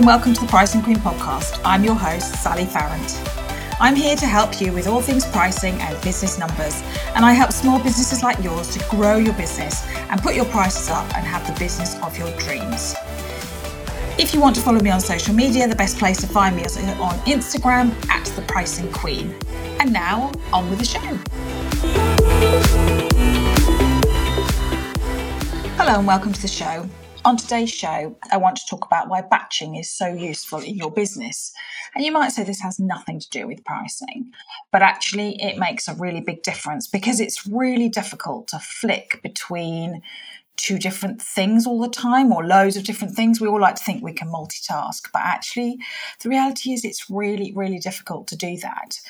and welcome to the Pricing Queen podcast. I'm your host, Sally Farrant. I'm here to help you with all things pricing and business numbers, and I help small businesses like yours to grow your business and put your prices up and have the business of your dreams. If you want to follow me on social media, the best place to find me is on Instagram at the Pricing Queen. And now, on with the show. Hello, and welcome to the show. On today's show, I want to talk about why batching is so useful in your business. And you might say this has nothing to do with pricing, but actually, it makes a really big difference because it's really difficult to flick between two different things all the time or loads of different things. We all like to think we can multitask, but actually, the reality is it's really, really difficult to do that.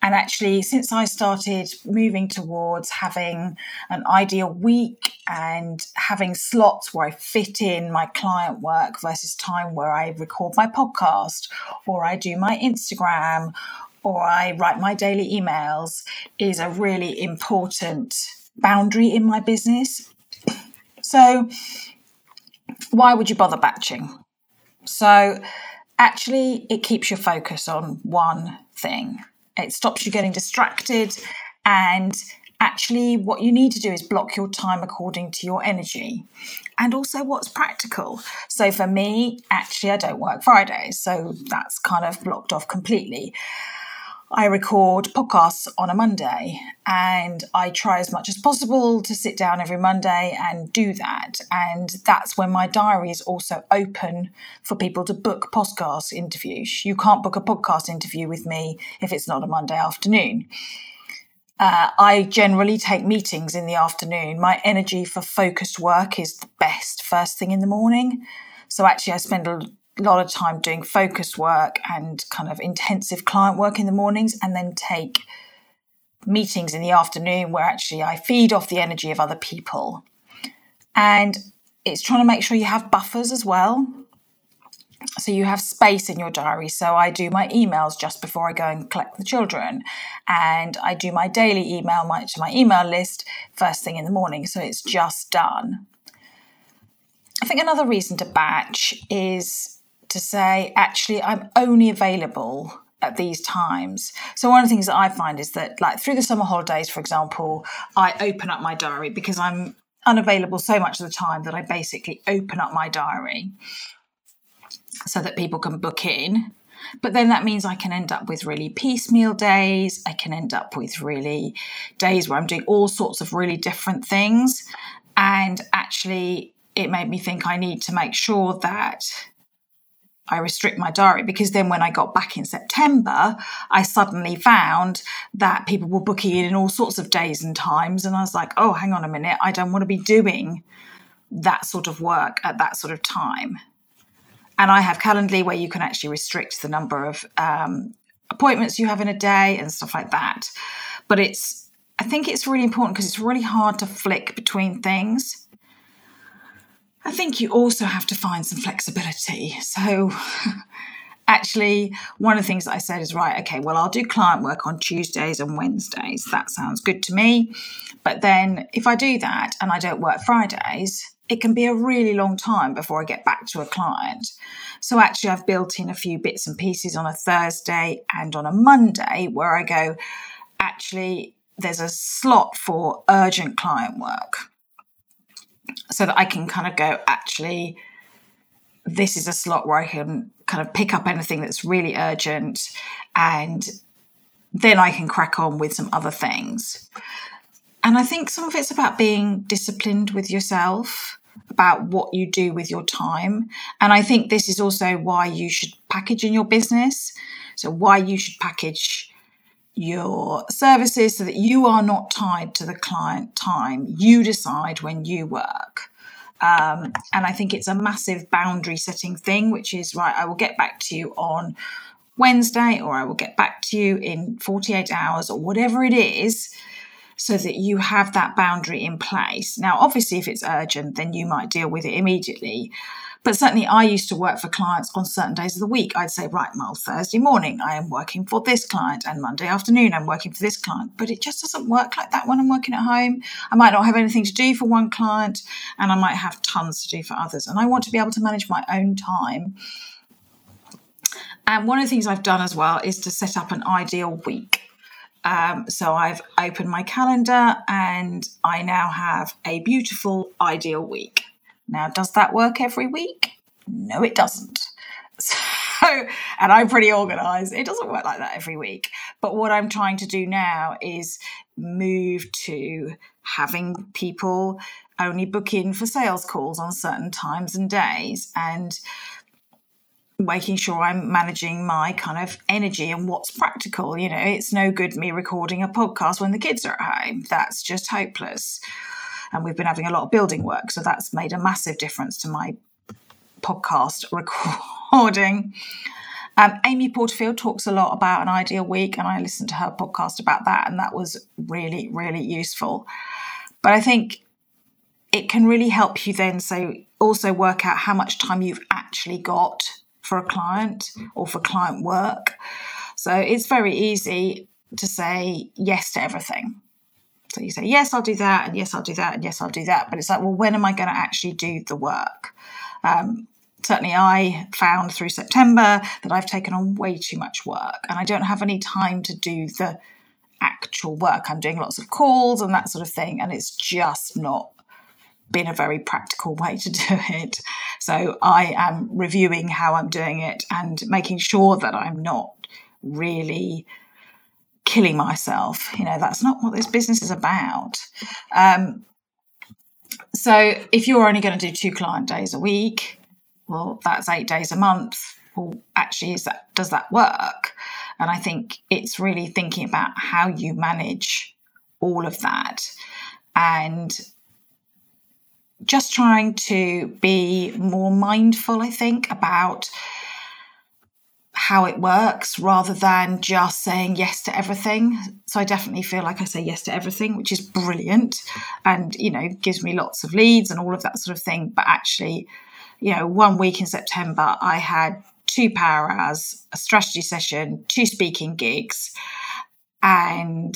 And actually, since I started moving towards having an ideal week and having slots where I fit in my client work versus time where I record my podcast or I do my Instagram or I write my daily emails, is a really important boundary in my business so, why would you bother batching? So, actually, it keeps your focus on one thing. It stops you getting distracted. And actually, what you need to do is block your time according to your energy and also what's practical. So, for me, actually, I don't work Fridays. So, that's kind of blocked off completely. I record podcasts on a Monday and I try as much as possible to sit down every Monday and do that. And that's when my diary is also open for people to book podcast interviews. You can't book a podcast interview with me if it's not a Monday afternoon. Uh, I generally take meetings in the afternoon. My energy for focused work is the best first thing in the morning. So actually, I spend a a lot of time doing focus work and kind of intensive client work in the mornings and then take meetings in the afternoon where actually I feed off the energy of other people. And it's trying to make sure you have buffers as well. So you have space in your diary. So I do my emails just before I go and collect the children. And I do my daily email my, to my email list first thing in the morning. So it's just done. I think another reason to batch is to say, actually, I'm only available at these times. So one of the things that I find is that like through the summer holidays, for example, I open up my diary because I'm unavailable so much of the time that I basically open up my diary so that people can book in. But then that means I can end up with really piecemeal days. I can end up with really days where I'm doing all sorts of really different things. And actually, it made me think I need to make sure that I restrict my diary because then when I got back in September, I suddenly found that people were booking in all sorts of days and times. And I was like, oh, hang on a minute, I don't want to be doing that sort of work at that sort of time. And I have Calendly where you can actually restrict the number of um, appointments you have in a day and stuff like that. But it's, I think it's really important because it's really hard to flick between things. I think you also have to find some flexibility. So, actually, one of the things I said is right, okay, well, I'll do client work on Tuesdays and Wednesdays. That sounds good to me. But then if I do that and I don't work Fridays, it can be a really long time before I get back to a client. So, actually, I've built in a few bits and pieces on a Thursday and on a Monday where I go, actually, there's a slot for urgent client work so that I can kind of go, actually, this is a slot where I can kind of pick up anything that's really urgent and then I can crack on with some other things. And I think some of it's about being disciplined with yourself, about what you do with your time. And I think this is also why you should package in your business. So, why you should package your services so that you are not tied to the client time. You decide when you work. Um, and I think it's a massive boundary setting thing, which is right, I will get back to you on Wednesday or I will get back to you in 48 hours or whatever it is so that you have that boundary in place. Now, obviously, if it's urgent, then you might deal with it immediately. But certainly, I used to work for clients on certain days of the week. I'd say, right, well, Thursday morning, I am working for this client, and Monday afternoon, I'm working for this client. But it just doesn't work like that when I'm working at home. I might not have anything to do for one client, and I might have tons to do for others. And I want to be able to manage my own time And one of the things I've done as well is to set up an ideal week. Um, so I've opened my calendar and I now have a beautiful ideal week. Now, does that work every week? No, it doesn't. So, and I'm pretty organized. It doesn't work like that every week. But what I'm trying to do now is move to having people only book in for sales calls on certain times and days and making sure I'm managing my kind of energy and what's practical. You know, it's no good me recording a podcast when the kids are at home. That's just hopeless. And we've been having a lot of building work, so that's made a massive difference to my podcast recording. Um, Amy Porterfield talks a lot about an ideal week, and I listened to her podcast about that, and that was really, really useful. But I think it can really help you then so also work out how much time you've actually got for a client or for client work. So it's very easy to say yes to everything. So you say, yes, I'll do that, and yes, I'll do that, and yes, I'll do that. But it's like, well, when am I going to actually do the work? Um, certainly, I found through September that I've taken on way too much work, and I don't have any time to do the actual work. I'm doing lots of calls and that sort of thing, and it's just not been a very practical way to do it. So I am reviewing how I'm doing it and making sure that I'm not really killing myself. You know, that's not what this business is about. Um, so if you're only going to do two client days a week, well, that's eight days a month. Well, actually, is that does that work? And I think it's really thinking about how you manage all of that and just trying to be more mindful, I think, about how it works rather than just saying yes to everything. So I definitely feel like I say yes to everything, which is brilliant and, you know, gives me lots of leads and all of that sort of thing. But actually, you know, one week in September, I had two power hours, a strategy session, two speaking gigs, and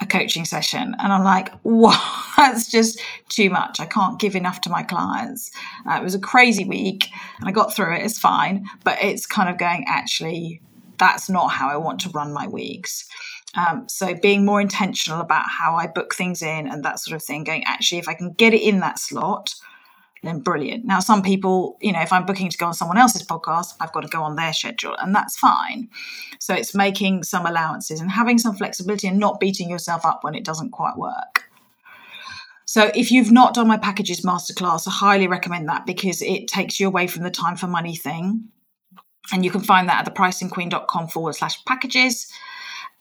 a coaching session. And i'm like wow that's just too much. I can't give enough to my clients. Uh, it was a crazy week. And i got through it. It's fine. But it's kind of going actually that's not how i want to run my weeks. Um, so being more intentional about how i book things in and that sort of thing going actually if i can get it in that slot then brilliant. Now, some people, you know, if I'm booking to go on someone else's podcast, I've got to go on their schedule, and that's fine. So it's making some allowances and having some flexibility and not beating yourself up when it doesn't quite work. So if you've not done my packages masterclass, I highly recommend that because it takes you away from the time for money thing. And you can find that at thepricingqueen.com forward slash packages.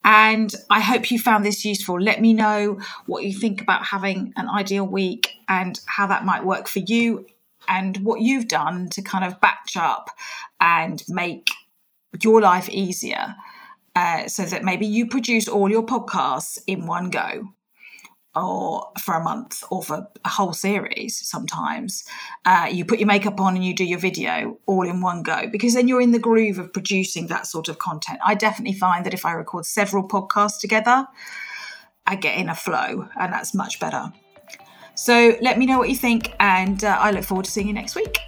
And I hope you found this useful. Let me know what you think about having an ideal week and how that might work for you and what you've done to kind of batch up and make your life easier uh, so that maybe you produce all your podcasts in one go or for a month or for a whole series sometimes uh, you put your makeup on and you do your video all in one go because then you're in the groove of producing that sort of content. I definitely find that if i record several podcasts together i get in a flow and that's much better. So let me know what you think and uh, i look forward to seeing you next week.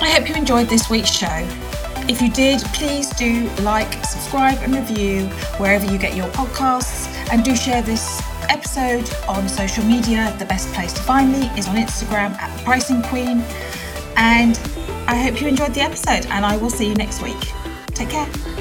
I hope you enjoyed this week's show if you did, please do like, subscribe, and review wherever you get your podcasts. And do share this episode on social media. The best place to find me is on Instagram at the Pricing Queen. And I hope you enjoyed the episode, and I will see you next week. Take care.